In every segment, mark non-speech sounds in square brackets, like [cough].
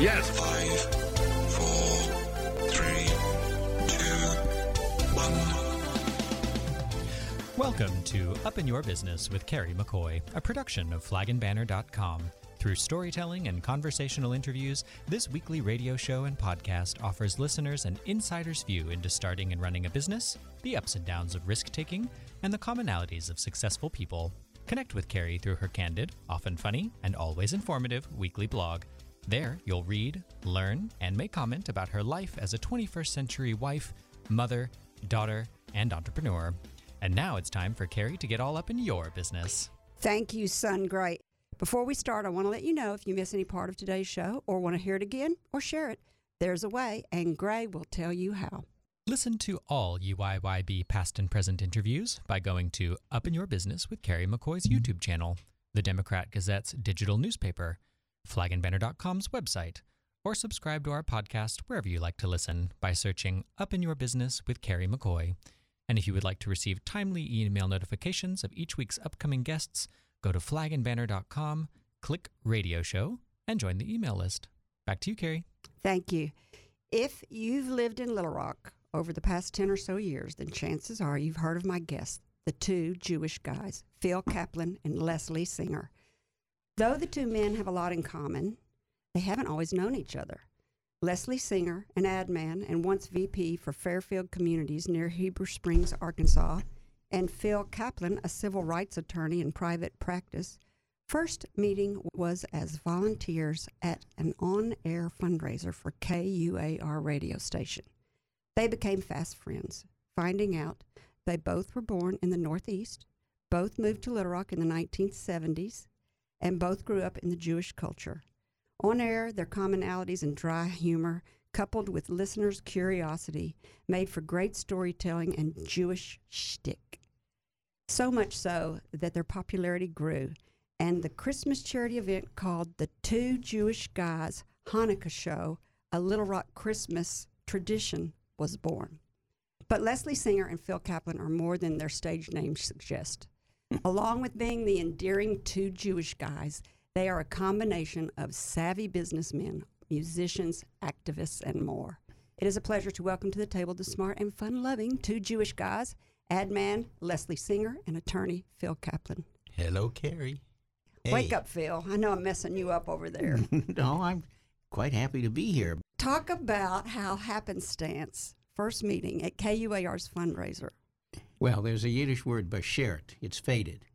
Yes. Five, four, three, two, one. Welcome to Up in Your Business with Carrie McCoy, a production of flagandbanner.com. Through storytelling and conversational interviews, this weekly radio show and podcast offers listeners an insider's view into starting and running a business, the ups and downs of risk taking, and the commonalities of successful people. Connect with Carrie through her candid, often funny, and always informative weekly blog. There, you'll read, learn, and make comment about her life as a 21st century wife, mother, daughter, and entrepreneur. And now it's time for Carrie to get all up in your business. Thank you, Sun Gray. Before we start, I want to let you know if you miss any part of today's show or want to hear it again or share it, there's a way, and Gray will tell you how. Listen to all UIYB past and present interviews by going to Up in Your Business with Carrie McCoy's YouTube channel, the Democrat Gazette's digital newspaper, flagandbanner.com's website, or subscribe to our podcast wherever you like to listen by searching Up in Your Business with Carrie McCoy. And if you would like to receive timely email notifications of each week's upcoming guests, go to flagandbanner.com, click Radio Show, and join the email list. Back to you, Carrie. Thank you. If you've lived in Little Rock over the past 10 or so years, then chances are you've heard of my guests, the two Jewish guys, Phil Kaplan and Leslie Singer. Though the two men have a lot in common, they haven't always known each other. Leslie Singer, an ad man and once VP for Fairfield Communities near Heber Springs, Arkansas, and Phil Kaplan, a civil rights attorney in private practice, first meeting was as volunteers at an on air fundraiser for KUAR radio station. They became fast friends, finding out they both were born in the Northeast, both moved to Little Rock in the 1970s, and both grew up in the Jewish culture. On air, their commonalities and dry humor, coupled with listeners' curiosity, made for great storytelling and Jewish shtick. So much so that their popularity grew, and the Christmas charity event called the Two Jewish Guys Hanukkah Show, a Little Rock Christmas tradition, was born. But Leslie Singer and Phil Kaplan are more than their stage names suggest. Along with being the endearing two Jewish guys, they are a combination of savvy businessmen, musicians, activists, and more. It is a pleasure to welcome to the table the smart and fun loving two Jewish guys, ad man Leslie Singer and attorney Phil Kaplan. Hello, Carrie. Wake up, Phil. I know I'm messing you up over there. [laughs] no, I'm quite happy to be here. Talk about how happenstance, first meeting at KUAR's fundraiser. Well, there's a Yiddish word, bashert. It's faded.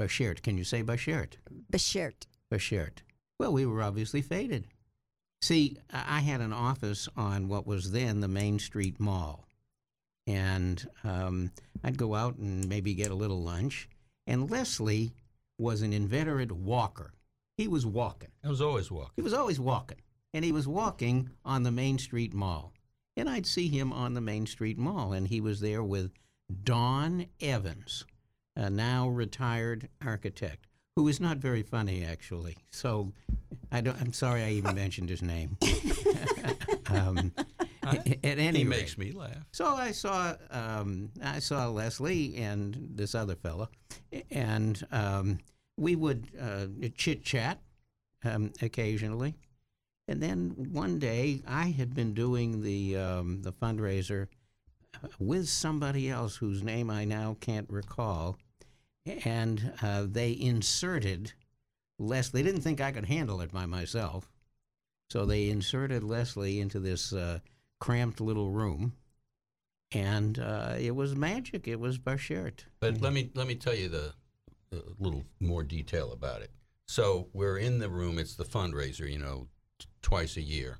Bashert. Can you say bashert? Beshert. Bashert. Well, we were obviously faded. See, I I had an office on what was then the Main Street Mall. And um, I'd go out and maybe get a little lunch. And Leslie was an inveterate walker. He was walking. I was always walking. He was always walking, and he was walking on the Main Street Mall. And I'd see him on the Main Street Mall, and he was there with Don Evans, a now retired architect, who is not very funny, actually. So I don't, I'm sorry I even mentioned his name. [laughs] um, at any He rate. makes me laugh. So I saw um, I saw Leslie and this other fellow, and um, we would uh, chit chat um, occasionally. And then one day, I had been doing the um, the fundraiser with somebody else whose name I now can't recall, and uh, they inserted Leslie. They didn't think I could handle it by myself, so they inserted Leslie into this uh, cramped little room, and uh, it was magic. It was Bashert. But let me let me tell you the, the little more detail about it. So we're in the room. It's the fundraiser, you know, t- twice a year,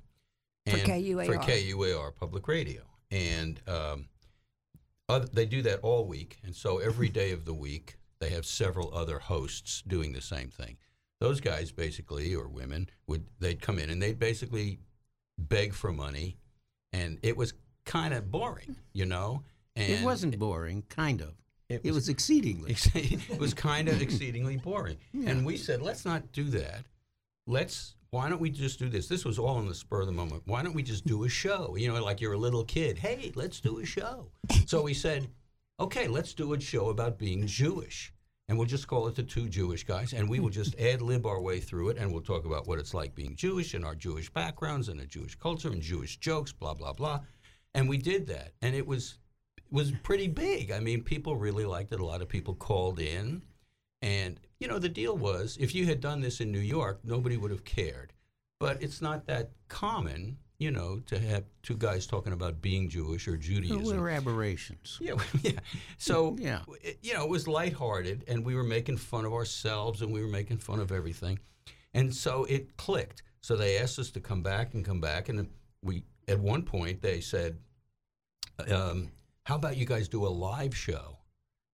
For and KUAR. for KUAR Public Radio, and um, other, they do that all week. And so every day of the week, they have several other hosts doing the same thing. Those guys basically, or women, would they'd come in and they'd basically beg for money, and it was kind of boring, you know. And it wasn't boring, kind of. It It was exceedingly. [laughs] it was kind of exceedingly boring. And we said, let's not do that. Let's, why don't we just do this? This was all in the spur of the moment. Why don't we just do a show? You know, like you're a little kid. Hey, let's do a show. So we said, okay, let's do a show about being Jewish. and we'll just call it the two Jewish guys, and we will just ad lib our way through it, and we'll talk about what it's like being Jewish and our Jewish backgrounds and the Jewish culture and Jewish jokes, blah blah blah. And we did that, and it was it was pretty big. I mean, people really liked it. A lot of people called in, and you know, the deal was if you had done this in New York, nobody would have cared. But it's not that common, you know, to have two guys talking about being Jewish or Judaism. We're aberrations. [laughs] Yeah, [laughs] yeah. So [laughs] Yeah. it, you know, it was lighthearted, and we were making fun of ourselves, and we were making fun of everything, and so it clicked. So they asked us to come back and come back, and we at one point they said, um, "How about you guys do a live show?"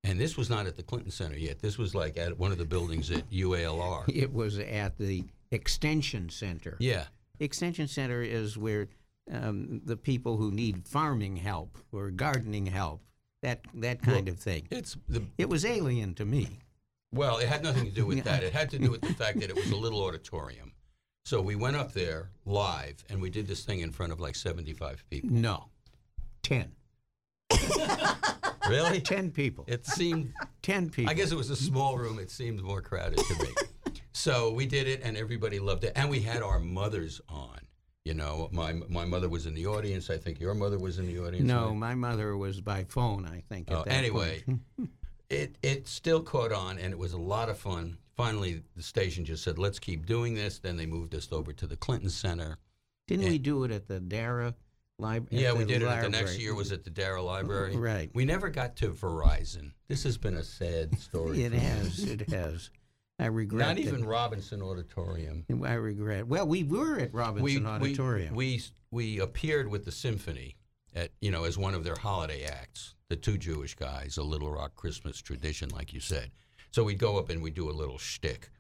And this was not at the Clinton Center yet. This was like at one of the buildings at [laughs] UALR. It was at the Extension Center. Yeah, Extension Center is where um, the people who need farming help or gardening help, that that kind of thing. it's the It was alien to me. Well, it had nothing to do with [laughs] that. It had to do with the fact that it was a little auditorium. So we went up there live and we did this thing in front of like 75 people. No, ten. [laughs] Really? [laughs] Ten people. It seemed, [laughs] ten people. I guess it was a small room. It seemed more crowded to me. [laughs] So we did it and everybody loved it. And we had our mothers on. You know, my, my mother was in the audience. I think your mother was in the audience. No, right? my mother was by phone. I think. Oh, anyway, it it still caught on and it was a lot of fun. Finally, the station just said, "Let's keep doing this." Then they moved us over to the Clinton Center. didn't and- we do it at the Darragh library? Yeah, we did it. The next year was at the Darragh Library. [laughs] Right. We never got to Verizon. This has been a sad story. It for me. has. It has. I regret. It. Not even Robinson Auditorium. I regret. Well, we were at Robinson Auditorium. We, we we appeared with the symphony at you know as one of their holiday acts. The two Jewish guys, a Little Rock Christmas tradition, like you said. So we'd go up and we'd do a little shtick,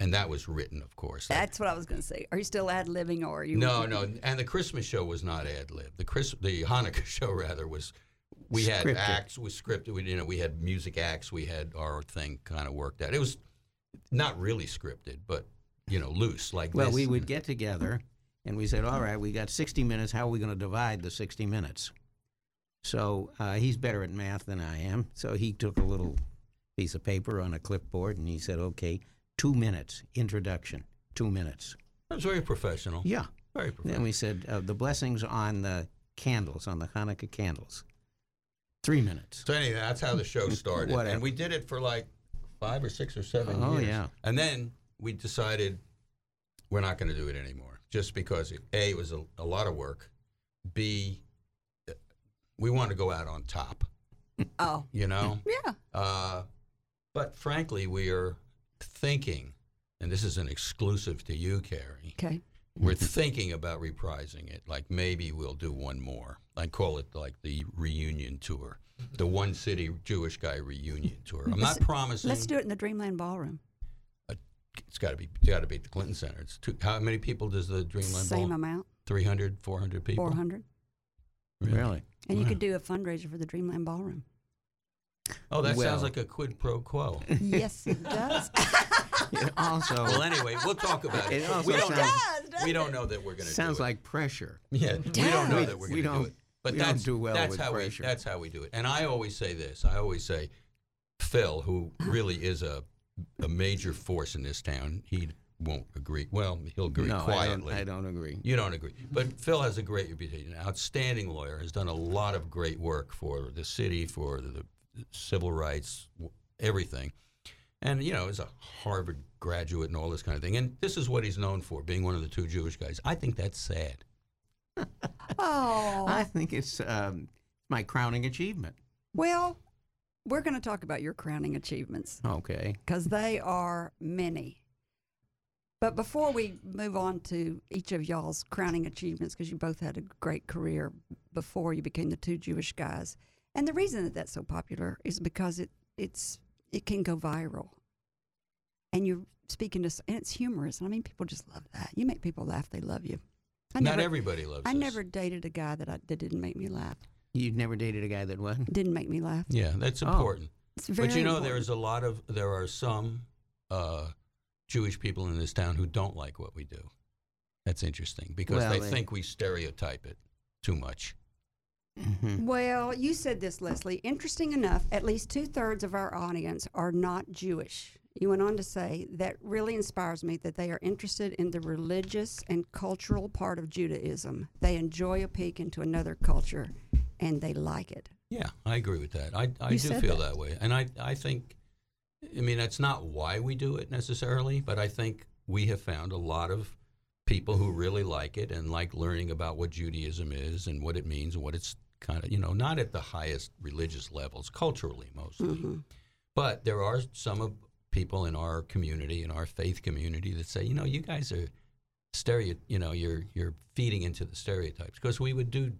and that was written, of course. Like, That's what I was going to say. Are you still ad libbing or are you? no, no, and the Christmas show was not ad lib. The Chris, the Hanukkah [laughs] show rather was. We had Scripted. acts, we scripted. We you know we had music acts. We had our thing kind of worked out. It was not really scripted, but you know loose like well, this. we would get together and we said, all right, we got 60 minutes. How are we going to divide the 60 minutes? So uh, he's better at math than I am. So he took a little piece of paper on a clipboard and he said, okay, two minutes, introduction, two minutes. It was very professional. Yeah. Very professional. Then we said, uh, the blessings on the candles, on the Hanukkah candles. Three minutes. So anyway, that's how the show [laughs] started, Whatever. and we did it for like five or six or seven Oh, years. yeah. And then we decided we're not going to do it anymore, just because it, a it was a, a lot of work, b we want to go out on top. Oh, You know. yeah. Uh, but frankly, we are thinking, and this is an exclusive to you, Carrie. Okay. We're thinking about reprising it. Like maybe we'll do one more. I call it like the reunion tour, the one city Jewish guy reunion tour. I'm not promising. Let's do it in the Dreamland Ballroom. It's got to be got to be at the Clinton Center. It's two, how many people does the Dreamland Same amount, 300, 400 people. 400. Really? And you could do a fundraiser for the Dreamland Ballroom. Oh, that Well- sounds like a quid pro quo. [laughs] yes, it does. [laughs] It also well, anyway, we'll talk about it. It also we don't know. sounds- We don't know that we're going to. sounds do it. like pressure. [laughs] Yeah, we don't know that we're going to do don't- it. But we don't that's do well that's with how pressure. we that's how we do it. And I always say this. I always say, Phil, who really is a a major force in this town, he won't agree. Well, he'll agree no, I quietly. don't, I don't agree. You don't agree, but Phil has a great reputation. An outstanding lawyer, has done a lot of great work for the city, for the civil rights, everything. And you know, is a Harvard graduate and all this kind of thing. And this is what he's known for, being one of the two Jewish guys. I think that's sad. oh. I think it's um, my crowning achievement. well, we're going to talk about your crowning achievements Okay. because they are many. But before we move on to each of y'all's crowning achievements, because you both had a great career before you became the two Jewish guys, and the reason that that's so popular is because it it's it can go viral, and you're speaking to and it's humorous. I mean, people just love that. You make people laugh; they love you. I Not never, everybody loves I this. never dated a guy that I, that didn't make me laugh. You never dated a guy that what? Didn't make me laugh. Yeah, that's Oh. important. It's very. but you know, important. there's a lot of there are some uh, Jewish people in this town who don't like what we do. That's interesting because Well, they they- think we stereotype it too much. Mhm. Well, you said this, Leslie. Interesting enough, at least two thirds of our audience are not Jewish. You went on to say that really inspires me that they are interested in the religious and cultural part of Judaism. They enjoy a peek into another culture and they like it. Yeah, I agree with that. I, I You do feel that. that. way. And I, I think, I mean, that's not why we do it necessarily, but I think we have found a lot of people who really like it and like learning about what Judaism is and what it means and what it's kind of, you know, not at the highest religious levels, culturally mostly. Mhm. But there are some of people in our community, in our faith community, that say, you know, you guys are stereo, you know, you're you're feeding into the stereotypes because we would do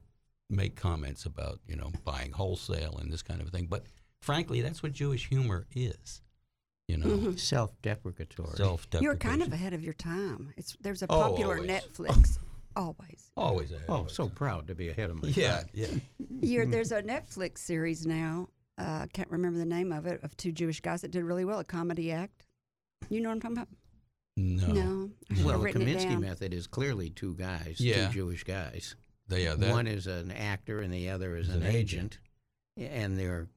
make comments about, you know, buying wholesale and this kind of thing. But frankly, that's what Jewish humor is, you know, Mhm. Self-deprecatory. self-deprecation. You're kind of ahead of your time. It's there's a Oh, popular always. Netflix. Always. always ahead. Oh, of so proud to be ahead of my yeah, time. yeah. You're, [laughs] there's a Netflix series now. uh, I can't remember the name of it. Of two Jewish guys that did really well, a comedy act. You know what I'm talking about? No, No. Well, the written Kominsky method is clearly two guys, Yeah. two Jewish guys. They, yeah, that, One is an actor and the other is Is an, an agent. and they're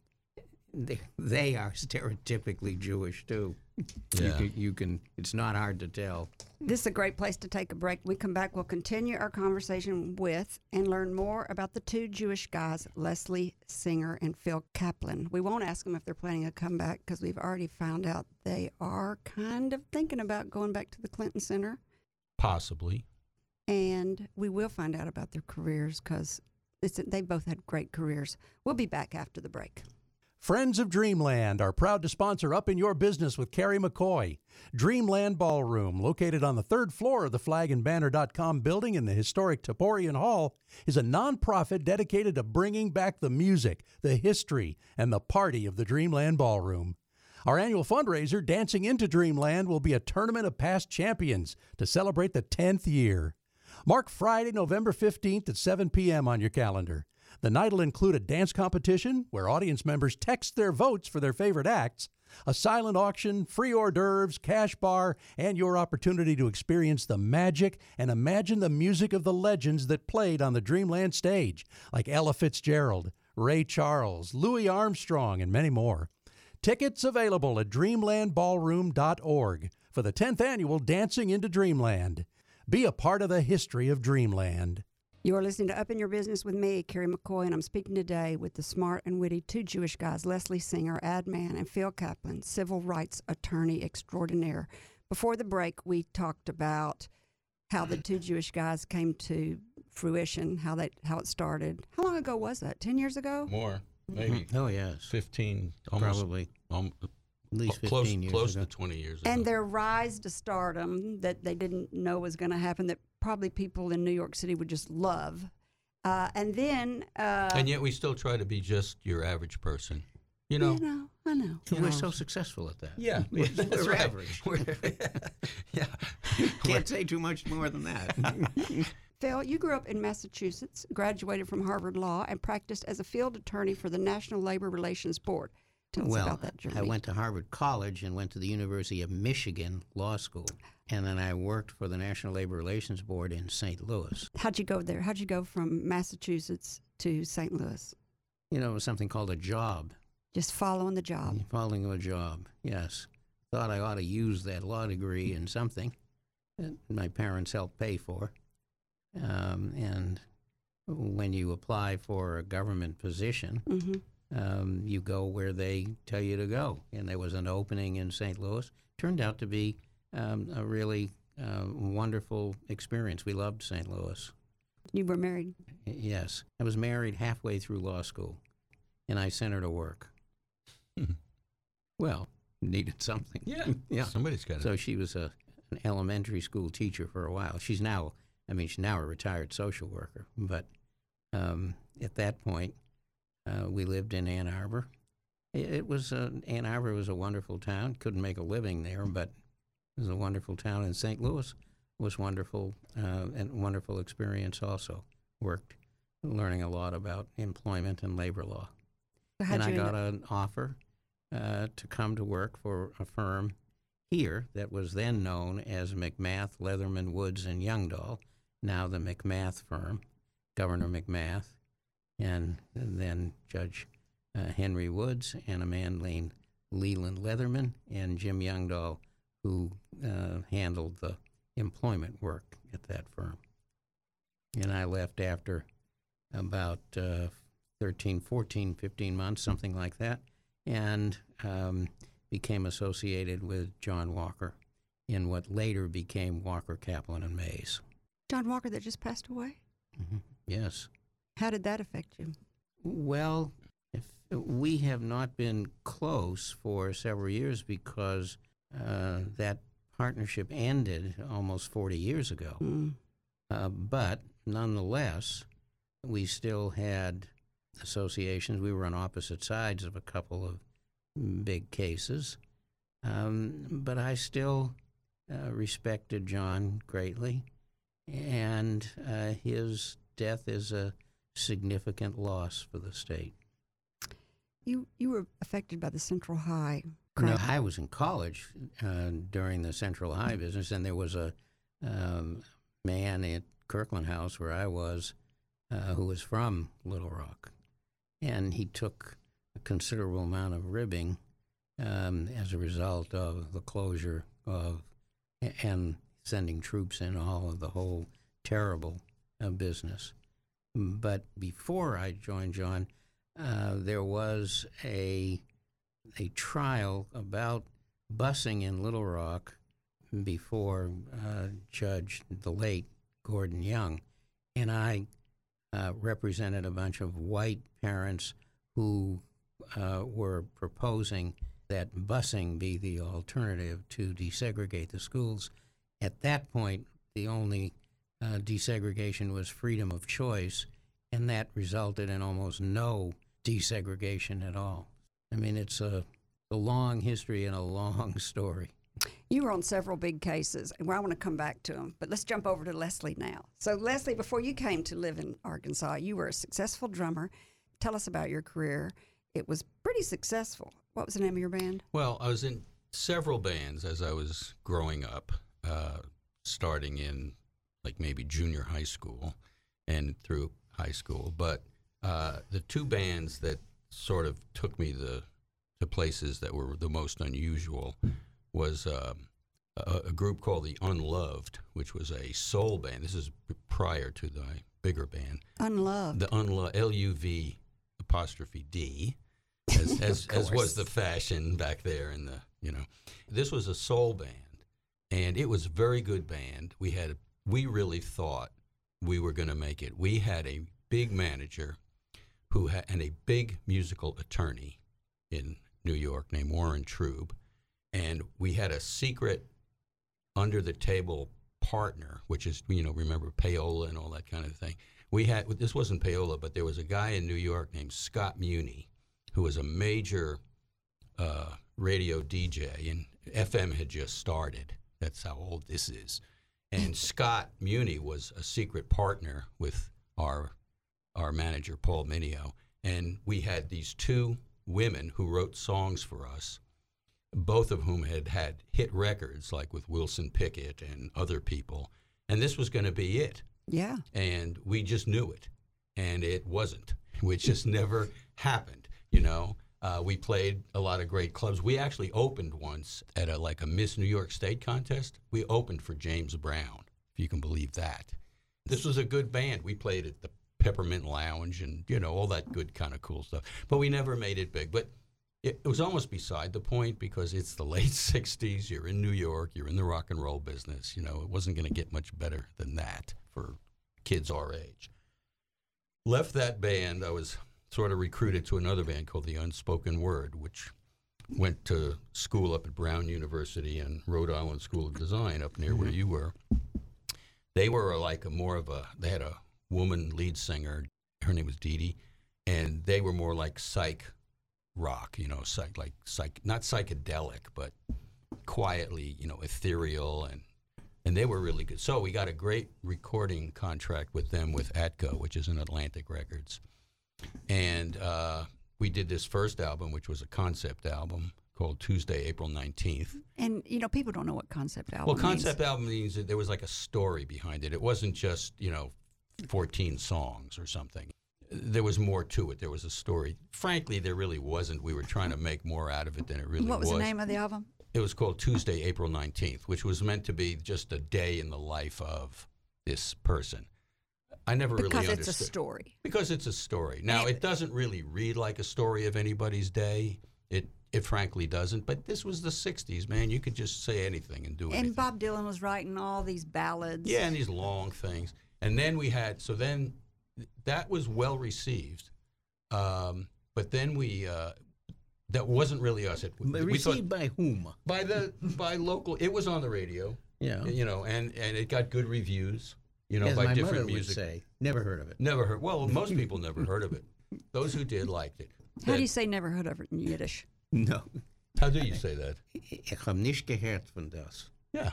they, they are stereotypically Jewish too. You, can, you can. It's not hard to tell. This is a great place to take a break. We come back, we'll continue our conversation with and learn more about the two Jewish guys, Leslie Singer and Phil Kaplan. We won't ask them if they're planning a comeback because we've already found out they are kind of thinking about going back to the Clinton Center. possibly. And we will find out about their careers because they both had great careers. We'll be back after the break. Friends of Dreamland are proud to sponsor Up in Your Business with Carrie McCoy. Dreamland Ballroom, located on the third floor of the flagandbanner.com building in the historic Taborian Hall, is a nonprofit dedicated to bringing back the music, the history, and the party of the Dreamland Ballroom. Our annual fundraiser, Dancing into Dreamland, will be a tournament of past champions to celebrate the 10th year. Mark Friday, November 15th at 7 p.m. on your calendar. The night will include a dance competition where audience members text their votes for their favorite acts, a silent auction, free hors d'oeuvres, cash bar, and your opportunity to experience the magic and imagine the music of the legends that played on the Dreamland stage, like Ella Fitzgerald, Ray Charles, Louis Armstrong, and many more. Tickets available at dreamlandballroom.org for the 10th annual Dancing into Dreamland. Be a part of the history of Dreamland. You're listening to Up in Your Business with me, Carrie McCoy, and I'm speaking today with the smart and witty two Jewish guys, Leslie Singer, ad man, and Phil Kaplan, civil rights attorney extraordinaire. Before the break, we talked about how the two Jewish guys came to fruition, how they how it started. How long ago was that? Ten years ago? More, maybe Oh yes, 15, almost, probably um, at least close, fifteen years close ago. to 20 years ago. And their rise to stardom that they didn't know was going to happen, that probably people in New York City would just love. Uh, and then, uh, and yet we still try to be just your average person. You know? you know, I know. You We're know. so successful at that. Yeah, [laughs] we're, that's we're right. average. We're- [laughs] yeah. [laughs] Can't say too much more than that. Phil, you grew up in Massachusetts, graduated from Harvard Law, and practiced as a field attorney for the National Labor Relations Board. Us well, about that journey. I went to Harvard College and went to the University of Michigan Law School, and then I worked for the National Labor Relations Board in St. Louis. How'd you go there? How'd you go from Massachusetts to St. Louis? You know, it was something called a job. Just following the job. Following a job, yes. Thought I ought to use that law degree in something that my parents helped pay for. Um, and when you apply for a government position, hmm um, you go where they tell you to go. And there was an opening in St. Louis. Turned out to be um, a really uh, wonderful experience. We loved St. Louis. You were married. Yes. I was married halfway through law school, and I sent her to work. Hmm. [laughs] well, needed something. Yeah. [laughs] yeah. Somebody's got it. So she was a, an elementary school teacher for a while. She's now, I mean, she's now a retired social worker. But um, at that point, uh, we lived in Ann Arbor. It, it was uh, Ann Arbor was a wonderful town. Couldn't make a living there, but it was a wonderful town. And St. Louis was wonderful uh, and wonderful experience. Also worked, learning a lot about employment and labor law So and I got an offer uh, to come to work for a firm here that was then known as McMath, Leatherman, Woods, and Youngdahl, now the McMath firm, Governor McMath. And, then Judge uh, Henry Woods and a man named Leland Leatherman and Jim Youngdahl, who uh, handled the employment work at that firm. And I left after about uh, 13, 14, 15 months, something like that, and um, became associated with John Walker in what later became Walker Kaplan and Mays. John Walker that just passed away. hmm Yes. How did that affect you? Well, if we have not been close for several years because uh, that partnership ended almost 40 years ago. Mm. Uh, but nonetheless, we still had associations. We were on opposite sides of a couple of big cases. Um, but I still uh, respected John greatly, and uh, his death is a significant loss for the state. You you were affected by the Central High. No. I was in college uh, during the Central High business, and there was a um, man at Kirkland House where I was uh, who was from Little Rock, and he took a considerable amount of ribbing um, as a result of the closure of and sending troops in all of the whole terrible uh, business. But before I joined John, uh, there was a a trial about busing in Little Rock before uh, Judge the late Gordon Young, and I uh, represented a bunch of white parents who uh, were proposing that busing be the alternative to desegregate the schools. At that point, the only uh, desegregation was freedom of choice, and that resulted in almost no desegregation at all. I mean, it's a, a long history and a long [laughs] story. You were on several big cases, and I want to come back to them. But let's jump over to Leslie now. So, Leslie, before you came to live in Arkansas, you were a successful drummer. Tell us about your career. It was pretty successful. What was the name of your band? Well, I was in several bands as I was growing up, uh, starting in like maybe junior high school and through high school. But uh, the two bands that sort of took me the to places that were the most unusual was um, a, a group called the Unloved, which was a soul band. This is prior to the bigger band. Unloved. The Unloved, L U V apostrophe D, as, [laughs] as, as was the fashion back there in the, you know. This was a soul band, and it was a very good band. We had, we really thought we were going to make it. We had a big manager who and a big musical attorney in New York named Warren Trube, and we had a secret under the table partner, which is you know remember payola and all that kind of thing. We had this wasn't payola, but there was a guy in New York named Scott Muni, who was a major uh, radio DJ, and FM had just started. That's how old this is. And Scott Muni was a secret partner with our our manager Paul Minio, and we had these two women who wrote songs for us both of whom had had hit records like with Wilson Pickett and other people. And this was going to be it. yeah. And we just knew it. And it wasn't. It just never happened, you know. Uh, we played a lot of great clubs. We actually opened once at a like a Miss New York State contest. We opened for James Brown, if you can believe that. This was a good band. We played at the Peppermint Lounge and you know all that good kind of cool stuff. But we never made it big. But it, it was almost beside the point because it's the late [laughs] 60s you're in new york you're in the rock and roll business you know it wasn't going to get much better than that for kids our age left that band i was sort of recruited to another band called the unspoken word which went to school up at brown university and rhode island school of design up near where mm-hmm. you were. They were like a more of a they had a woman lead singer her name was Dee Dee, and they were more like psych rock, you know, psych like psych not psychedelic, but quietly, you know, ethereal and and they were really good. So we got a great recording contract with them with Atco, which is an Atlantic Records, and uh, we did this first album, which was a concept album called Tuesday, April nineteenth. And you know, people don't know what concept album. Well, means. concept album means that there was like a story behind it. It wasn't just you know, fourteen songs or something. there was more to it. There was a story. Frankly, there really wasn't. We were trying to make more out of it than it really was. what was, the name of the album? It was called Tuesday, April 19th, which was meant to be just a day in the life of this person. I never Because really understood. Because it's a story. Because it's a story. Now, it- it doesn't really read like a story of anybody's day. It it frankly doesn't. But this was the '60s, man. You could just say anything and do anything. And Bob Dylan was writing all these ballads. Yeah, and these long things. And then we had so then that was well received. Um, but then we uh, that wasn't really us. It, But we thought Received by whom? by the by local. It was on the radio. Yeah. You know, and and it got good reviews. You know, As by my different mother would music. say. Never heard of it. Never heard. Well, [laughs] most people never heard of it. Those who did liked it. How do you say never heard of it in Yiddish? No. How do you say that? [laughs] Ich hab nicht gehört von das. Yeah.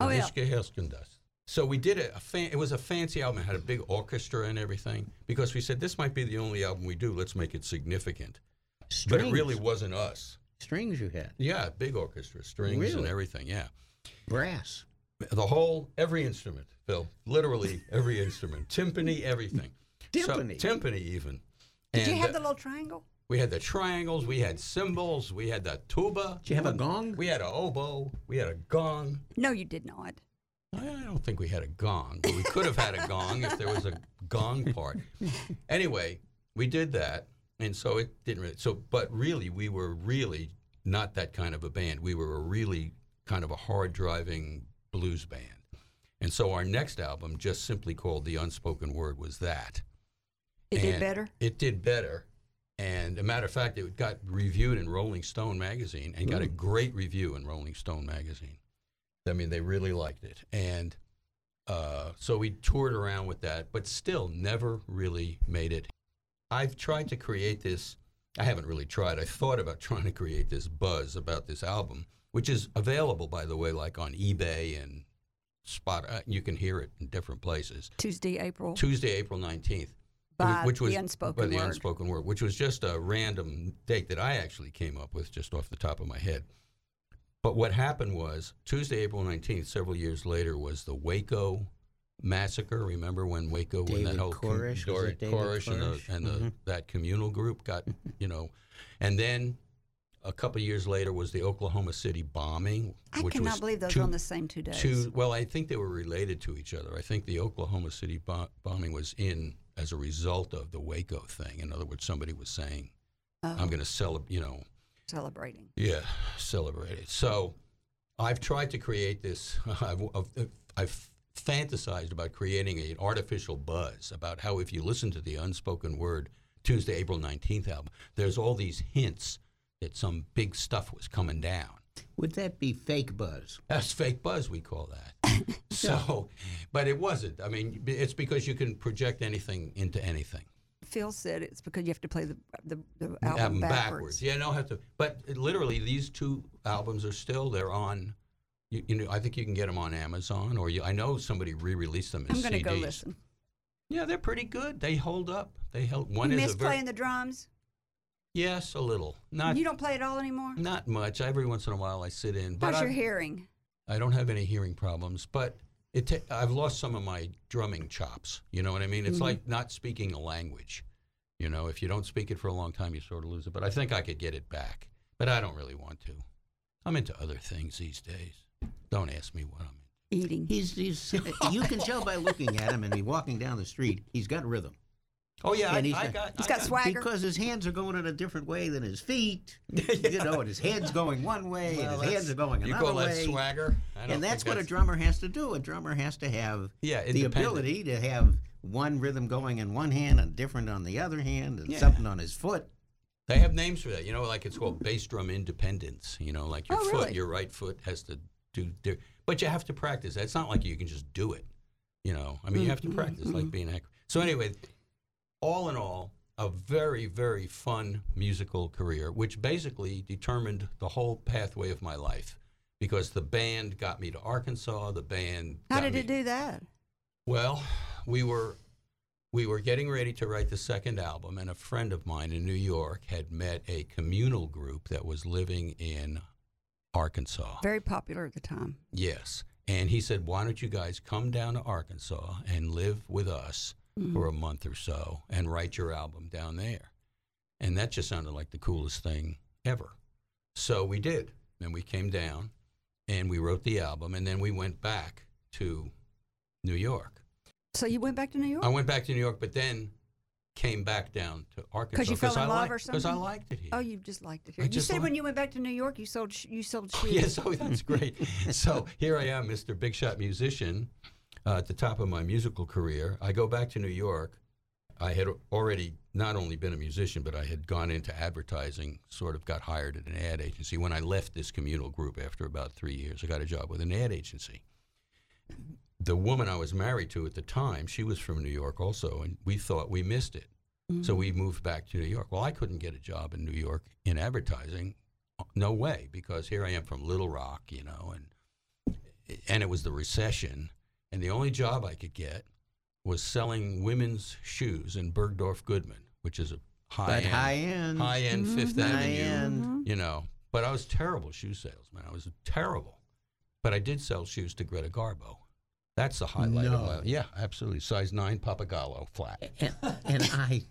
Oh, yeah. Nicht gehört das. So we did a, a fan, it was a fancy album. It had a big orchestra and everything because we said this might be the only album we do. Let's make it significant. Strings. But it really wasn't us. Strings you had. Yeah, big orchestra, strings and everything. Yeah, Brass. The whole every instrument, Phil. Literally every instrument, timpani, everything. Timpani? So, timpani even. Did you have uh, the little triangle? We had the triangles. We had cymbals. We had the tuba. Did you have a gong? We had a oboe. We had a gong. No, you did not. I don't think we had a gong, but we could have had a gong if there was a gong part. [laughs] Anyway, we did that, and so it didn't really. So, but really, we were really not that kind of a band. We were a really kind of a hard driving blues band, and so our next album, just simply called "The Unspoken Word," was that. It did better. It did better. And a matter of fact, it got reviewed in Rolling Stone magazine and got a great review in Rolling Stone magazine. I mean, they really liked it. And uh, so we toured around with that, but still never really made it. I've tried to create this. I haven't really tried. I thought about [laughs] trying to create this buzz about this album, which is available, by the way, like on eBay and Spot. Uh, you can hear it in different places. Tuesday, April. Tuesday, April 19th. By which was the unspoken by the word. unspoken word, which was just a random date that I actually came up with just off the top of my head. But what happened was Tuesday, April nineteenth, several years later, was the Waco massacre. Remember when Waco, when that David whole com- Koresh, was Dor- it David Koresh and the and the, Mhm. that communal group got, [laughs] you know, and then a couple of years later was the Oklahoma City bombing, I cannot believe those two- were on the same two days. Two, well, I think they were related to each other. I think the Oklahoma City bo- bombing was in as a result of the Waco thing. In other words, somebody was saying, Oh, "I'm going to celebrate," you know, celebrating. yeah, celebrate it. So, I've tried to create this. [laughs] I've, I've, I've fantasized about creating an artificial buzz about how if you listen to the Unspoken Word Tuesday, April 19th album, there's all these hints that some big stuff was coming down. Would that be fake buzz? That's fake buzz, we call that. [laughs] so, but it wasn't. I mean, it's because you can project anything into anything. Phil said it's because you have to play the the, the mm, album, backwards. Yeah, no, have to. But it- literally, these two albums are still they're on. You, you know, I think you can get them on Amazon, or you, I know somebody re-released them as I'm going to go listen. Yeah, they're pretty good. They hold up. They held. One you is miss a very playing the drums. Yes, a little, not you don't play it all anymore. not much. Every once in a while, I sit in, but How's your I- hearing? I don't have any hearing problems, but it ta- I've lost some of my drumming chops. You know what I mean? It's Mhm. like not speaking a language. You know, if you don't speak it for a long time, you sort of lose it. But I think I could get it back. But I don't really want to. I'm into other things these days. Don't ask me what I'm into. Eating. He's, he's you can tell by looking at him and he walking down the street. He's got rhythm Oh yeah, I, And he's I got- got. He's I got swagger. because his hands are going in a different way than his feet. [laughs] You know, and his head's going one way Well, and his hands are going You another call that way. swagger? And that's think what a drummer has to do. A drummer has to have Yeah, the ability to have one rhythm going in one hand and different on the other hand and Yeah. something on his foot. They have names for that. You know, like it's called bass drum independence. You know, like your Oh, foot, really? your right foot has to do, di- but you have to practice. It's not like you can just do it. You know, I mean, you have to Mhm, practice, mhm. like being an actor. So anyway, all in all, a very, very fun musical career, which basically determined the whole pathway of my life. Because the band got me to Arkansas. The band. How got did me- it do that? well, we were we were getting ready to write the second album, and a friend of mine in New York had met a communal group that was living in Arkansas. Very popular at the time. Yes. And he said, Why don't you guys come down to Arkansas and live with us? Mm. for a month or so and write your album down there. And that just sounded like the coolest thing ever. So we did. And we came down and we wrote the album. And then we went back to New York. So you went back to New York? I went back to New York, but then came back down to Arkansas. because you fell in I love liked, or Because I liked it here. Oh, you just liked it here. I You said when you went back to New York, you sold sh- you sold [laughs] shoes. Yes, oh, that's great. [laughs] so here I am, Mr. Big Shot musician, uh, at the top of my musical career. I go back to New York. I had already not only been a musician, but I had gone into advertising, sort of got hired at an ad agency. When I left this communal group after about three years, I got a job with an ad agency. The woman I was married to at the time, she was from New York also, and we thought we missed it. So we moved back to New York. Well, I couldn't get a job in New York in advertising. No way, because here I am from Little Rock, you know, and and it was the recession, and the only job I could get was selling women's shoes in Bergdorf Goodman, which is a high But end, high end. high end mm-hmm. Fifth High Avenue, end. you know. But I was terrible shoe salesman. I was terrible, but I did sell shoes to Greta Garbo. That's the highlight of my yeah, absolutely. Size nine Pappagallo flat. And, and I,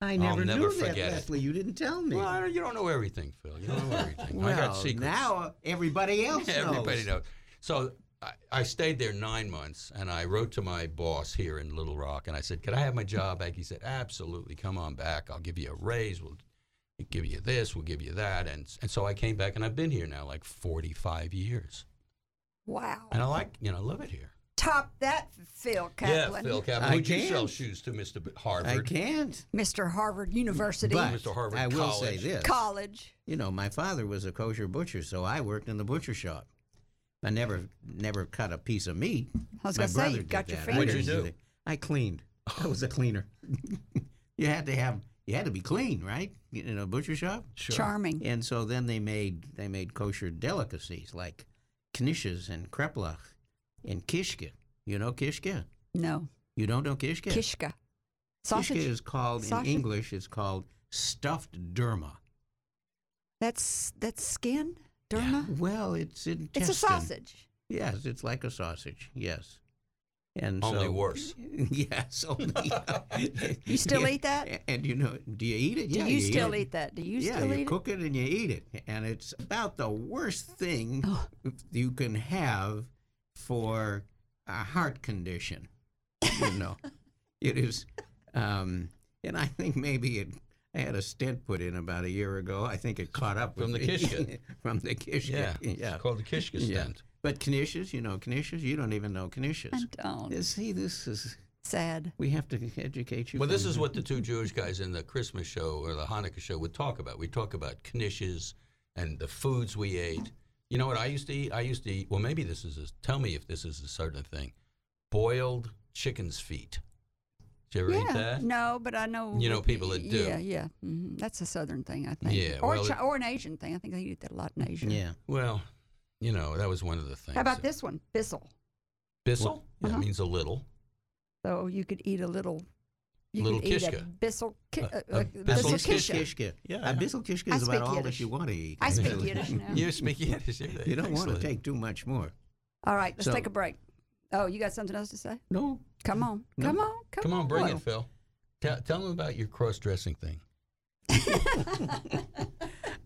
I never, never knew forget that, it. Leslie. You didn't tell me. Well, I don't- you don't know everything, Phil. You don't know everything. I got Well, secrets. now everybody else knows. [laughs] Everybody knows. So I, I stayed there nine months, and I wrote to my boss here in Little Rock, and I said, "Could I have my job back?" He said, "Absolutely. Come on back. I'll give you a raise. We'll give you this. We'll give you that." And and so I came back, and I've been here now like forty five years, Wow. and I like you know I love it here. Top that, Phil Kaplan. Yeah, Phil Kaplan. I Would you sell shoes to Mr. B- I I can't. Mr. Harvard University But Mr. Harvard I will say College. this. College. You know, my father was a kosher butcher, so I worked in the butcher shop. I never, never cut a piece of meat. I was my gonna say, brother you did got your that. I What'd you do? I cleaned. I was a cleaner. [laughs] you had to have, you had to be clean, right? In a butcher shop. Sure. Charming. And so then they made they made kosher delicacies like knishes and kreplach and kishke. You know kishke? No. You don't know kishke? Kishka. Sausage. Kishke is called Sausage? in English. It's called stuffed derma. That's that's skin. Derma. Well, it's intestine. It's a sausage. Yes, it's like a sausage. Yes. And Only so, worse. [laughs] yes, only. [laughs] You still Yeah, eat that? And you know, do you eat it? Do yeah, you, eat still it. eat that? Do you yeah, still you eat cook it and you eat it, and it's about the worst thing Oh. you can have for a heart condition. You know, [laughs] it is, um, and I think maybe it. I had a stent put in about a year ago. I think it caught up From the me. Kishke. [laughs] from the Kishka. Yeah, yeah. It's called the Kishka Yeah. But knishes, you know, knishes. You don't even know knishes. it? I don't. Yeah, See, this is Sad. we have to educate you. Well, this is what the two Jewish guys in the Christmas show or the Hanukkah show would talk about. We talk about knishes and the foods we ate. You know what I used to eat? I used to eat. Well, maybe this is. A, tell me if this is a certain thing. Boiled chicken's feet. Did you ever eat yeah. that? No, but I know. You know people that do. Yeah, yeah. hmm That's a southern thing, I think. Yeah, Or, well, Chi- or an Asian thing. I think they eat that a lot in Asia. Yeah. Well, you know that was one of the things. How about this one? Bissell. Bissell? Yeah, Uh-huh. it means a little. So you could eat a little. You Little could eat a kishka. Bissell. Ki- A- uh, a uh, Bissell Bissell kishka. kisha. Kishke. Yeah. A bissel kishke I is about speak all that you want to eat. I speak actually. Yiddish now. [laughs] You speak Yiddish. You don't want to take too much more. All right, let's So- take a break. Oh, you got something else to say? No. Come on. No. Come on. Come, Come on, bring Well, it, Phil. Tell, tell them about your cross-dressing thing. [laughs]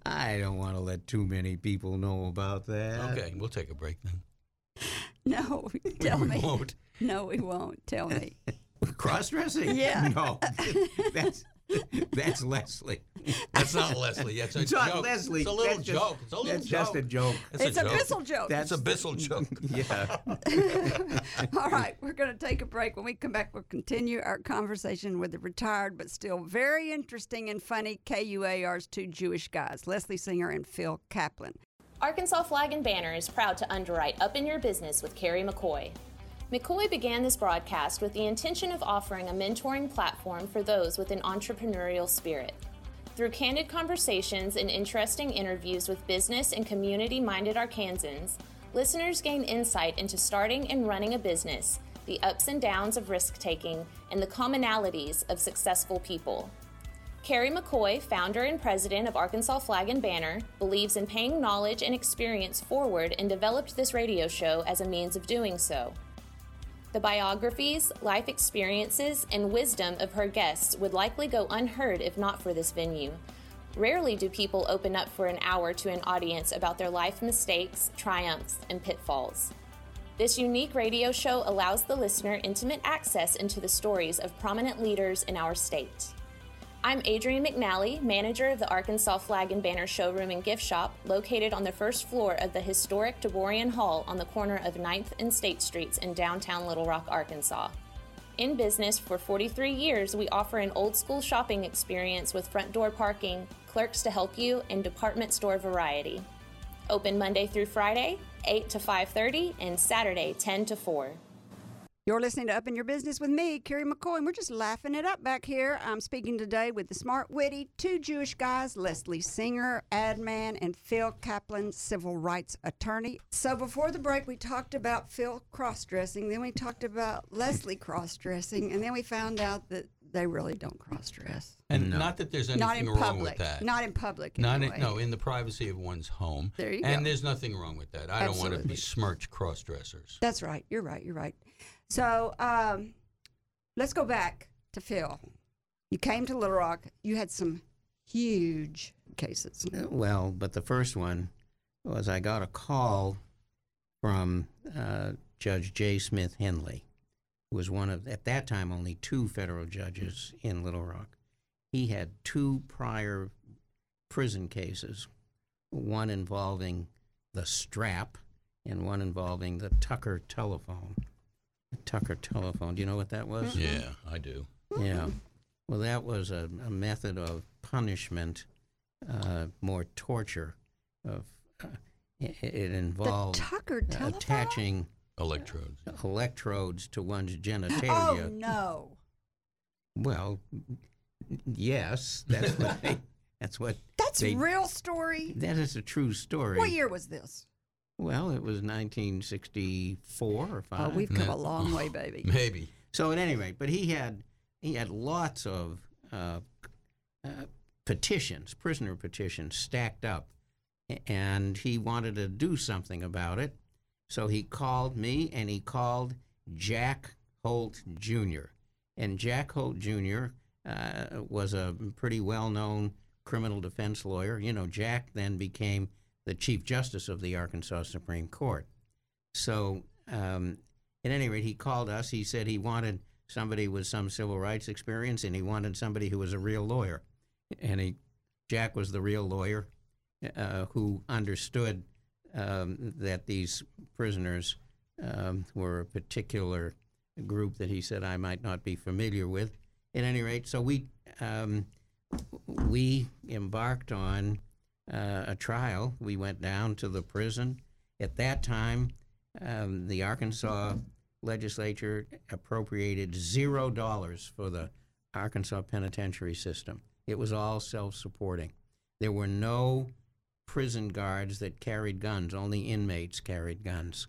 I don't want to let too many people know about that. Okay, we'll take a break then. [laughs] No, [laughs] tell we me. won't. No, we won't. Tell me. Cross dressing? Yeah. No. that's [laughs] that's Leslie. That's not Leslie. That's a It's not joke. Leslie. It's a little That's just- joke. It's a little That's joke. just a joke. it's a Bissell joke. That's a Bissell joke. [laughs] Yeah. All right, we're going to take a break. When we come back, we'll continue our conversation with the retired but still very interesting and funny KUAR's two Jewish guys, Leslie Singer and Phil Kaplan. Arkansas Flag and Banner is proud to underwrite Up in Your Business with Carrie McCoy. McCoy began this broadcast with the intention of offering a mentoring platform for those with an entrepreneurial spirit. Through candid conversations and interesting interviews with business and community minded Arkansans, listeners gain insight into starting and running a business, the ups and downs of risk taking, and the commonalities of successful people. Carrie McCoy, founder and president of Arkansas Flag and Banner, believes in paying knowledge and experience forward and developed this radio show as a means of doing so. The biographies, life experiences, and wisdom of her guests would likely go unheard if not for this venue. Rarely do people open up for an hour to an audience about their life mistakes, triumphs, and pitfalls. This unique radio show allows the listener intimate access into the stories of prominent leaders in our state. I'm Adrienne McNally, manager of the Arkansas Flag and Banner Showroom and Gift Shop, located on the first floor of the historic Taborian Hall on the corner of 9th and State Streets in downtown Little Rock, Arkansas. In business for 43 years, we offer an old school shopping experience with front door parking, clerks to help you, and department store variety. Open Monday through Friday, 8 to 5:30 and Saturday 10 to 4. You're listening to Up in Your Business with me, Carrie McCoy, and we're just laughing it up back here. I'm speaking today with the smart, witty, two Jewish guys, Leslie Singer, ad man, and Phil Kaplan, civil rights attorney. So before the break, we talked about Phil cross dressing, then we talked about Leslie cross dressing, and then we found out that they really don't cross dress. And not that there's anything Not in wrong public. with that. Not in public. Not in, no, in the privacy of one's home. There you and go. there's nothing wrong with that. I don't want to Absolutely. besmirch cross dressers. That's right. You're right. You're right. So um, let's go back to Phil. You came to Little Rock. You had some huge cases. Well, but the first one was I got a call from uh, Judge J. Smith Henley, who was one of, at that time, only two federal judges in Little Rock. He had two prior prison cases, one involving the strap and one involving the Tucker telephone. The Tucker telephone. Do you know what that was? Yeah, I do. Yeah. Well, that was a, a method of punishment, uh, more torture. Of uh, it, it The involved Tucker telephone. attaching Electrodes. electrodes to one's genitalia. Oh no! Well, yes, that's what they, that's what That's they, real story. that is a true story. What year was this? Well, it was 1964 or Oh, five. we've come that- a long way, [laughs] baby. Maybe. So at any rate, but he had he had lots of uh, uh, petitions, prisoner petitions, stacked up, and he wanted to do something about it. So he called me, and he called Jack Holt Jr. And Jack Holt Jr. Uh, was a pretty well-known criminal defense lawyer. You know, Jack then became the Chief Justice of the Arkansas Supreme Court. So, um, at any rate, he called us. He said he wanted somebody with some civil rights experience, and he wanted somebody who was a real lawyer. And he, Jack was the real lawyer uh, who understood um, that these prisoners um, were a particular group that he said I might not be familiar with. At any rate, so we um, we embarked on uh, a trial. We went down to the prison. At that time, um, the Arkansas legislature appropriated zero dollars for the Arkansas penitentiary system. It was all self-supporting. There were no prison guards that carried guns. Only inmates carried guns.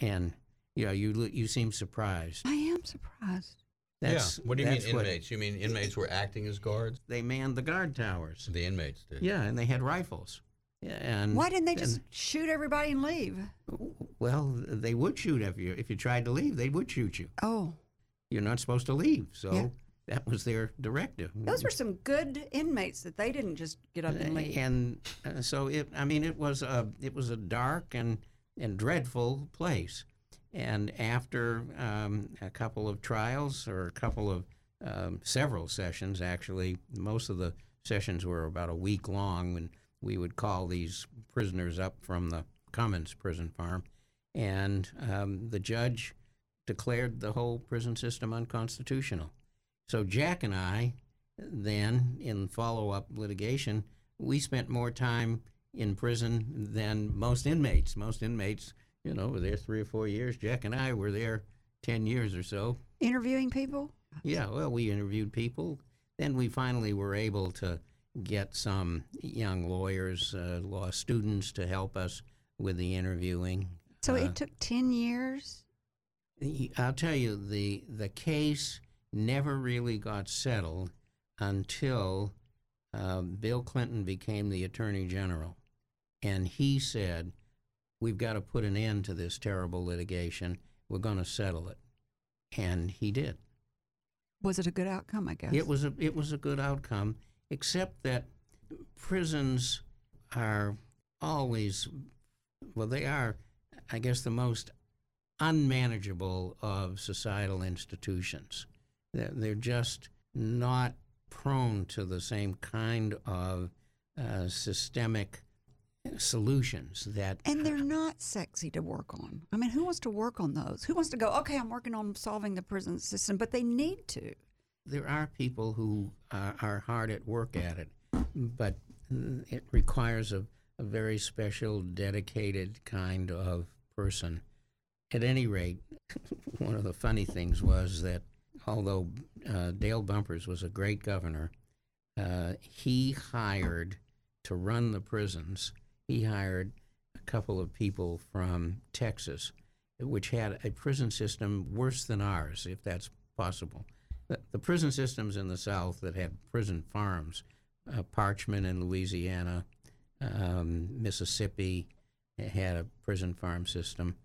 And you know, you you seem surprised. I am surprised. That's, yeah. What do you mean that's what- inmates? You mean inmates were acting as guards? They manned the guard towers. The inmates did. Yeah, and they had rifles. Yeah, And Why didn't they just and- shoot everybody and leave? well, they would shoot if you if you tried to leave. They would shoot you. Oh, You're not supposed to leave. So Yeah. that was their directive. those were some good inmates that they didn't just get up and leave. and uh, so it i mean it was a it was a dark and and dreadful place and after um, a couple of trials or a couple of um, several sessions actually most of the sessions were about a week long when we would call these prisoners up from the Cummins prison farm. And um, the judge declared the whole prison system unconstitutional. So jack and i then in follow-up litigation we spent more time in prison than most inmates. Most inmates you know were there three or four years. Jack and i were there 10 years or so. Interviewing people? yeah well we interviewed people. Then we finally were able to get some young lawyers uh, law students to help us with the interviewing. So Uh, it took 10 years? I'll tell you the the case never really got settled until um, Bill Clinton became the Attorney General, and he said, "We've got to put an end to this terrible litigation. We're going to settle it." and he did. Was it a good outcome? I guess It was a it was a good outcome, except that prisons are always well they are I guess the most unmanageable of societal institutions. They're, they're just not prone to the same kind of uh, systemic solutions that And they're not sexy to work on. I mean, who wants to work on those? Who wants to go, okay, I'm working on solving the prison system, but they need to. there are people who are, are hard at work at it, but it requires a, a very special, dedicated kind of person. At any rate, [laughs] one of the funny things was that although uh, Dale Bumpers was a great governor, uh, he hired to run the prisons, he hired a couple of people from Texas, which had a prison system worse than ours, if that's possible. The, the prison systems in the South that had prison farms, uh, Parchman in Louisiana, um, Mississippi had a prison farm system.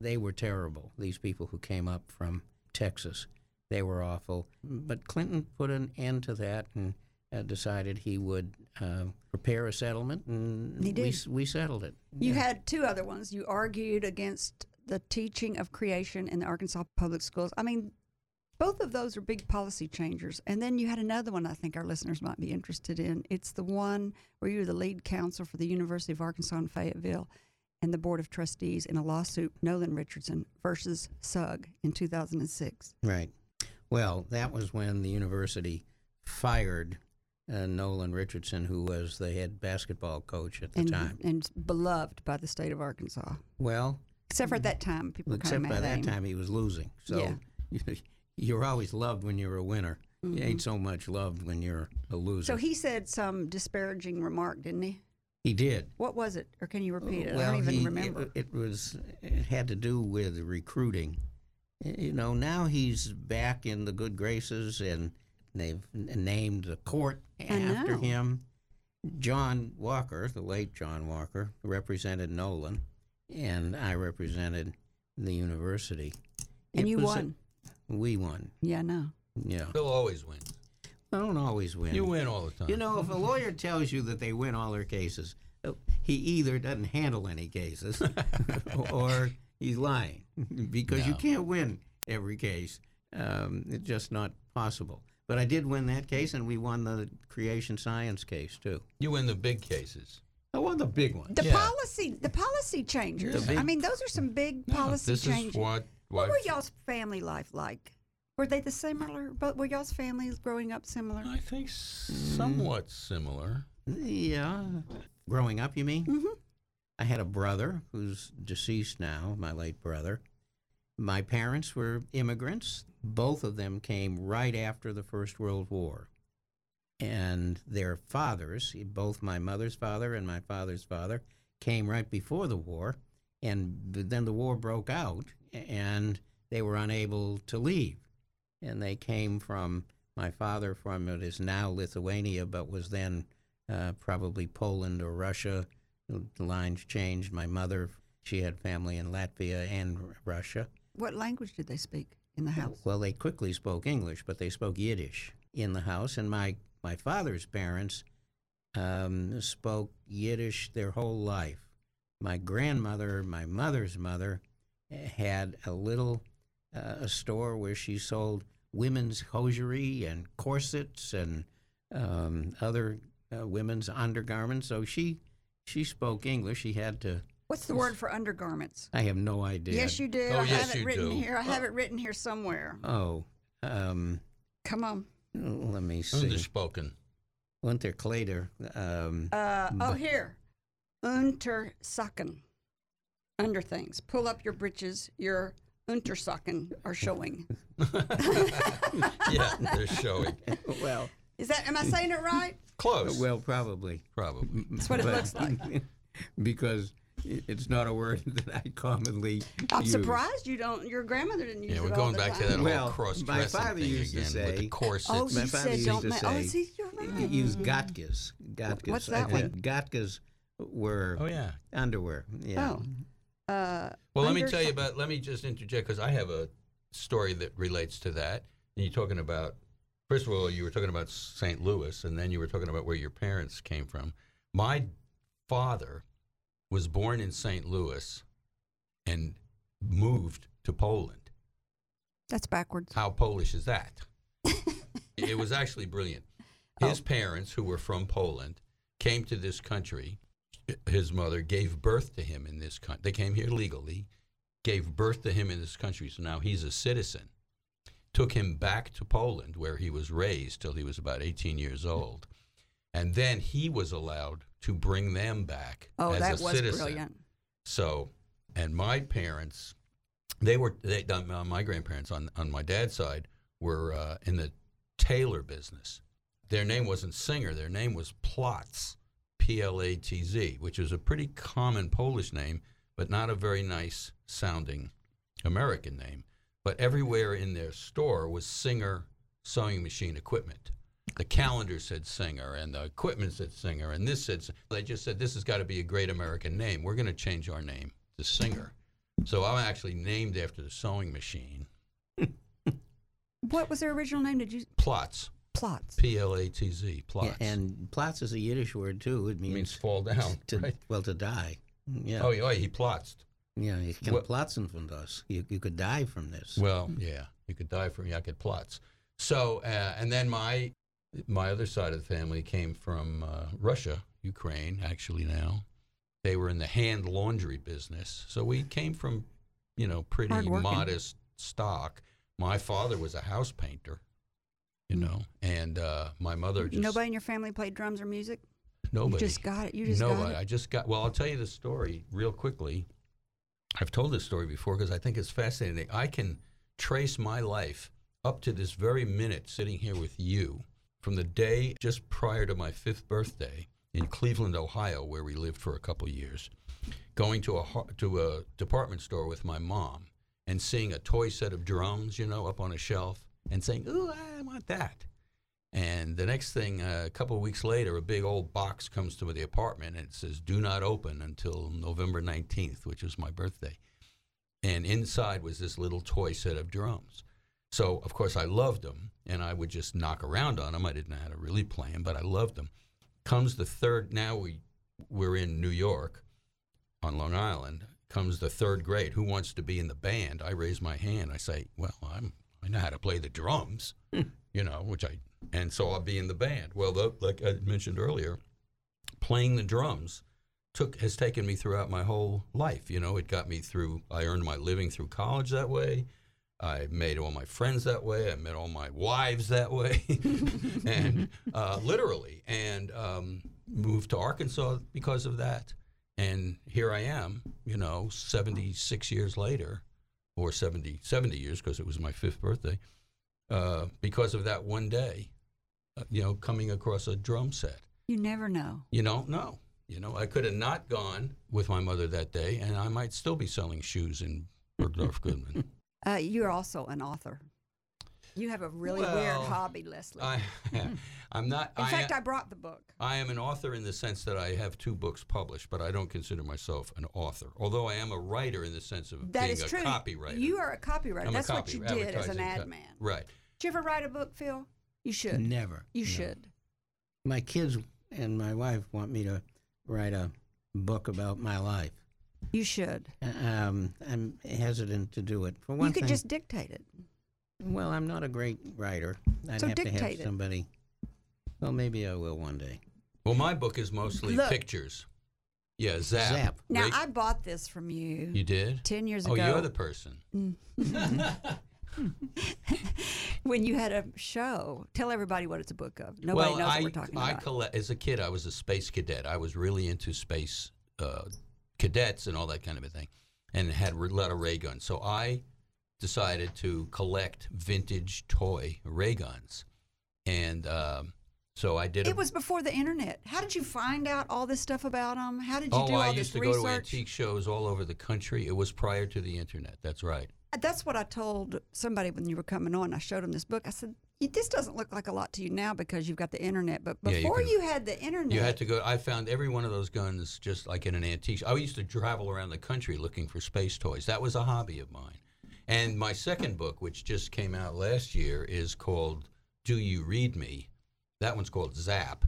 They were terrible. These people who came up from Texas, they were awful. But Clinton put an end to that and uh, decided he would uh, prepare a settlement, and He we did. s- we settled it. You Yeah. had two other ones. You argued against the teaching of creation in the Arkansas public schools. I mean, both of those are big policy changers. And then you had another one I think our listeners might be interested in. It's the one where you were the lead counsel for the University of Arkansas in Fayetteville and the Board of Trustees in a lawsuit, Nolan Richardson versus Sugg in 2006. Right. Well, that was when the university fired uh, Nolan Richardson, who was the head basketball coach at the And, time. and beloved by the state of Arkansas. Well, Except for at that time, people except by that him. time he was losing. So Yeah. [laughs] you're always loved when you're a winner. You Mhm. ain't so much loved when you're a loser. So he said some disparaging remark, didn't he? he did. What was it? Or can you repeat it? Well, I don't even he- remember. It, it was. It had to do with recruiting. You know, now he's back in the good graces, and they've n- named the court after him. John Walker, the late John Walker, represented Nolan, and I represented the university. and It you was a- won. we won. yeah, no. Yeah, Bill always wins. I don't always win. You win all the time. You know, if a lawyer tells you that they win all their cases, uh, he either doesn't handle any cases [laughs] or he's lying because you can't win every case. Um, it's just not possible. But I did win that case, and we won the creation science case too. you win the big cases. I won the big one. The Yeah. policy, the policy changers. The big- I mean, those are some big No, policy this changes. is what. what what were y'all's family life like? Were they the similar? But were y'all's families growing up similar? I think somewhat similar. Yeah, growing up, you mean? Mhm. I had a brother who's deceased now, my late brother. My parents were immigrants. Both of them came right after the First World War. And their fathers, both my mother's father and my father's father, came right before the war. And then the war broke out, and they were unable to leave. And they came from my father from what is now Lithuania, but was then uh, probably Poland or Russia. The lines changed. My mother, she had family in Latvia and Russia. What language did they speak in the house? Well, they quickly spoke English, but they spoke Yiddish in the house. And my, my father's parents um, spoke Yiddish their whole life. My grandmother, my mother's mother, had a little uh, a store where she sold women's hosiery and corsets and um, other uh, women's undergarments. So she she spoke English. She had to. What's the word for undergarments? I have no idea. Yes, you do. Oh, I yes, have it you written do. here. I have it written here somewhere. Oh, um, Come on. let me see. Underspoken. Unterkleider. Um, Uh, oh, here. Untersocken. Under things. Pull up your breeches. Your Untersocken are showing. [laughs] [laughs] yeah, they're showing. [laughs] well, Is that? Am I saying it right? Close. well, probably. Probably. That's what it looks like. because i- it's not a word [laughs] that I commonly use. I'm use. surprised you don't. Your grandmother didn't use Yeah, it we're all going the back to that Well, whole cross my father thing used to again with say- the corsets. Oh, My father said used don't to ma- say, Oh, see, you're right. use gatkas. Gatkas. What's I that think gatkas were oh yeah. underwear. Yeah. Oh. Uh, Well, let me tell you about. Let me just interject because I have a story that relates to that. And you're talking about, first of all, you were talking about St. Louis, and then you were talking about where your parents came from. My father was born in St. Louis and moved to Poland. That's backwards. How Polish is that? [laughs] it was actually brilliant. Oh. His parents, who were from Poland, came to this country. His mother gave birth to him in this country. They came here legally, gave birth to him in this country. So now he's a citizen. Took him back to Poland, where he was raised till he was about 18 years old. And then he was allowed to bring them back Oh, as that a was citizen. brilliant. So, and my parents, they were they, uh, my grandparents on on my dad's side were uh, in the tailor business. Their name wasn't Singer. Their name was Plotz, P L A T Z, which is a pretty common Polish name, but not a very nice sounding American name. But everywhere in their store was Singer sewing machine equipment. The calendar said Singer, and the equipment said Singer, and this said. They just said this has got to be a great American name. We're going to change our name to Singer. So I'm actually named after the sewing machine. [laughs] What was their original name? Did you Plots? plots? P L A T Z, Plots. Yeah, and plots is a Yiddish word too. It It means, means fall down. [laughs] to right? well to die. Yeah. Oh, yeah, oh, he plots. yeah. You can What- platzen von das. You you could die from this. Well, yeah, you could die from Yakut plots. So, uh, and then my my other side of the family came from uh, Russia, Ukraine, actually now. They were in the hand laundry business, so we came from, you know, pretty modest stock. My father was a house painter, you know, and uh, my mother just Nobody in your family played drums or music. nobody You just got it. You just no, got it. I just got. Well, I'll tell you the story real quickly. I've told this story before because I think it's fascinating. I can trace my life up to this very minute, sitting here with you, from the day just prior to my fifth birthday in Cleveland, Ohio, where we lived for a couple years, going to a to a department store with my mom and seeing a toy set of drums, you know, up on a shelf, and saying, "Ooh, I want that." And the next thing, uh, a couple of weeks later, a big old box comes to the apartment and it says, Do not open until November 19th, which was my birthday. And inside was this little toy set of drums. So, of course, I loved them and I would just knock around on them. I didn't know how to really play them, but I loved them. Comes the third, now we, we're in New York on Long Island. Comes the third grade. Who wants to be in the band? I raise my hand. I say, Well, I'm, I know how to play the drums, hmm. you know, which I and so I'll be in the band. Well, the, like I mentioned earlier, playing the drums took has taken me throughout my whole life. You know, it got me through. I earned my living through college that way. I made all my friends that way. I met all my wives that way, [laughs] and uh, literally, and um, moved to Arkansas because of that. And here I am, you know, 76 years later, or 70, 70 years because it was my fifth birthday uh, because of that one day, uh, you know, coming across a drum set. You never know. You don't know. You know, I could have not gone with my mother that day, and I might still be selling shoes in Bergdorf Goodman. [laughs] Uh, you're also an author. You have a really weird hobby, Leslie. I, [laughs] I'm not. in I, fact, I brought the book. I am an author in the sense that I have two books published, but I don't consider myself an author. Although I am a writer in the sense of That being is a true. copywriter. You are a copywriter. I'm a That's what you did as an ad co- man. Right. Did you ever write a book, Phil? You should. Never. You No. should. My kids and my wife want me to write a book about my life. You should. Um, I'm hesitant to do it. For one you could thing, just dictate it. well, I'm not a great writer. I'd So have to have dictate it. somebody. Well, maybe I will one day. Well, my book is mostly Look. pictures. Yeah, Zap. Zap. Now, Ray- I bought this from you, you did? 10 years ago. Oh, you're the person. [laughs] when you had a show. Tell everybody what it's a book of. Nobody well, knows I, what we're talking I about. collect, as a kid, I was a space cadet. I was really into space uh, cadets and all that kind of a thing, and had a lot of ray guns. So I decided to collect vintage toy ray guns, and um, so I did. a, it was before the internet. How did you find out all this stuff about them? How did you Oh, do all I this used to research? go to antique shows all over the country. It was prior to the internet. That's right. That's what I told somebody when you were coming on. I showed them this book. I said, "Y- "This doesn't look like a lot to you now because you've got the internet, but Yeah, you before can- you had the internet, You had to go. I found every one of those guns just like in an antique. I used to travel around the country looking for space toys. That was a hobby of mine, And my second book, which just came out last year, is called Do You Read Me? That one's called Zap.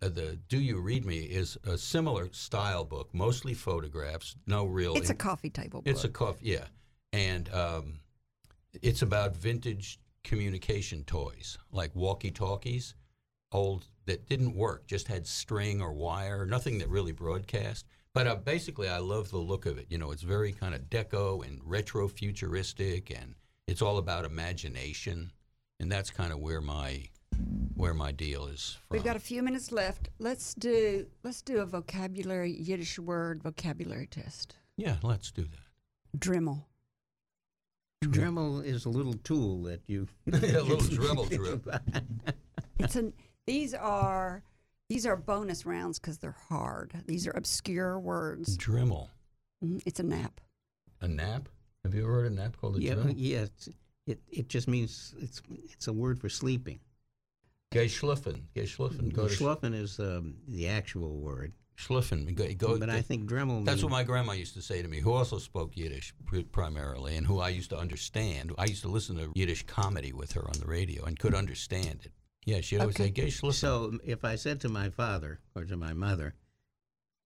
Uh, the Do You Read Me is a similar style book, mostly photographs, no real. It's a coffee table book. It's a coffee, yeah, and um, it's about vintage communication toys like walkie-talkies, old that didn't work, just had string or wire, nothing that really broadcast. But uh, basically, I love the look of it. You know, it's very kind of deco and retro futuristic, and it's all about imagination, and that's kind of where my where my deal is from. We've got a few minutes left. Let's do let's do a vocabulary Yiddish word vocabulary test. yeah, let's do that. Dremel. Dremel is a little tool that you. [laughs] [laughs] yeah, a little dribble drip. It's an these are these are bonus rounds because they're hard. These are obscure words. Dremel. Mhm, It's a nap. A nap? Have you ever heard a nap called a yeah, Dremel? yeah. It's, it it just means it's it's a word for sleeping. Geschliffen. Geschliffen. Go to Schluffen is um, the actual word, Schliffen. Go, go, but I think Dremel. That's means, what my grandma used to say to me, who also spoke Yiddish primarily, and who I used to understand. I used to listen to Yiddish comedy with her on the radio and could understand it. Yeah, she'd always say, "Geh schliffen." So if I said to my father or to my mother,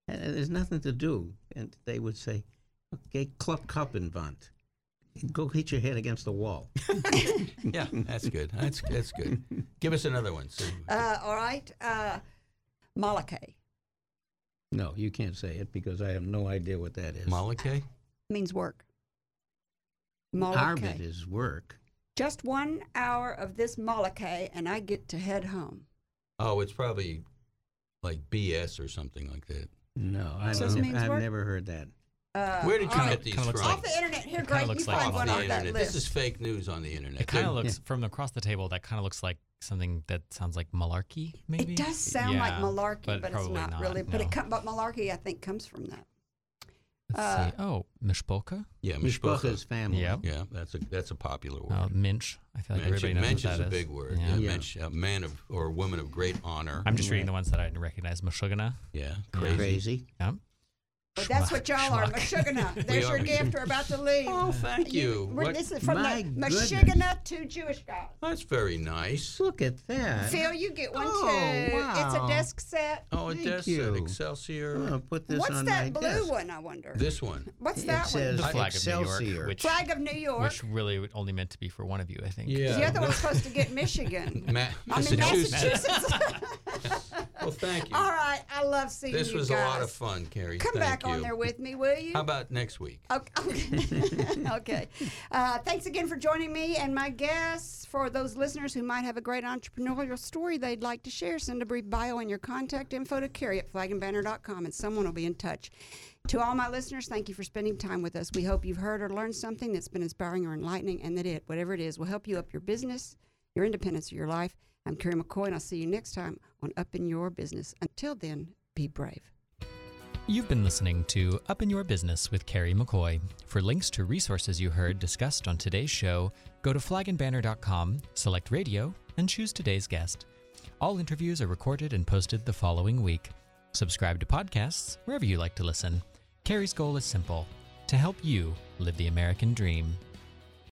"Uh, "There's nothing to do," and they would say, "Okay, Club Kuppenwand." Go hit your head against the wall. [laughs] yeah, that's good. That's that's good. Give us another one. So, Uh, all right. Uh, Malake No, you can't say it because I have no idea what that is. Malake? means work. Arbit is work. Just one hour of this Malake, and I get to head home. Oh, it's probably like BS or something like that. No, I so don't, I've work? never heard that. Uh, Where did you get these from? Off the internet. Here, It Greg, you like find off one the off that list. This is fake news on the internet. It kind of They're- looks from across the table. That kind of looks like something that sounds like malarkey. Maybe It does sound like malarkey, but, it's probably not, really. But no. it but malarkey, I think, comes from that. Let's uh, see. Oh, mishpoka. Yeah, Mishpacha's mishpacha. family. Yep. Yeah, that's a that's a popular word. Uh, minch. I feel like Mensch, everybody knows mensch what is that a big word. Yeah. Yeah, Yeah. mensch, a man of or a woman of great honor. I'm just reading the ones that I didn't recognize. Mashugana. yeah, Yeah. crazy. Crazy. Yeah. But that's what y'all are. schmuck. Mashugana. There's your gift. We're about to leave. Oh, thank you. we're- What- This is from My the goodness. Mashugana to Jewish guys. That's very nice. Look at that. Phil, you get one Oh, too. It's a desk set. Oh, a Thank desk you. set, Excelsior. I'm gonna put this What's on that my blue desk. one? I wonder. This one. What's It that says The one? flag of New Excelsior. York, which Flag of New York. which really only meant to be for one of you, I think. Yeah. the other one's supposed to get [laughs] Michigan. Ma- I'm in Massachusetts. Massachusetts. [laughs] well, thank you. All right. I love seeing you. This you was guys. a lot of fun, Carrie. Come Thank back you. on there with me, will you? How about next week? [laughs] Okay. [laughs] okay. Uh, thanks again for joining me and my guests. For those listeners who might have a great entrepreneurial story they'd like to share, send a brief bio and your contact info to Carrie at flagandbanner.com and someone will be in touch. To all my listeners, thank you for spending time with us. We hope you've heard or learned something that's been inspiring or enlightening and that it, whatever it is, will help you up your business, your independence, or your life. I'm Carrie McCoy and I'll see you next time on Up in Your Business. Until then, be brave. You've been listening to Up in Your Business with Carrie McCoy. For links to resources you heard discussed on today's show, go to flagandbanner.com, select radio, and choose today's guest. All interviews are recorded and posted the following week. Subscribe to podcasts wherever you like to listen. Carrie's goal is simple to help you live the American dream.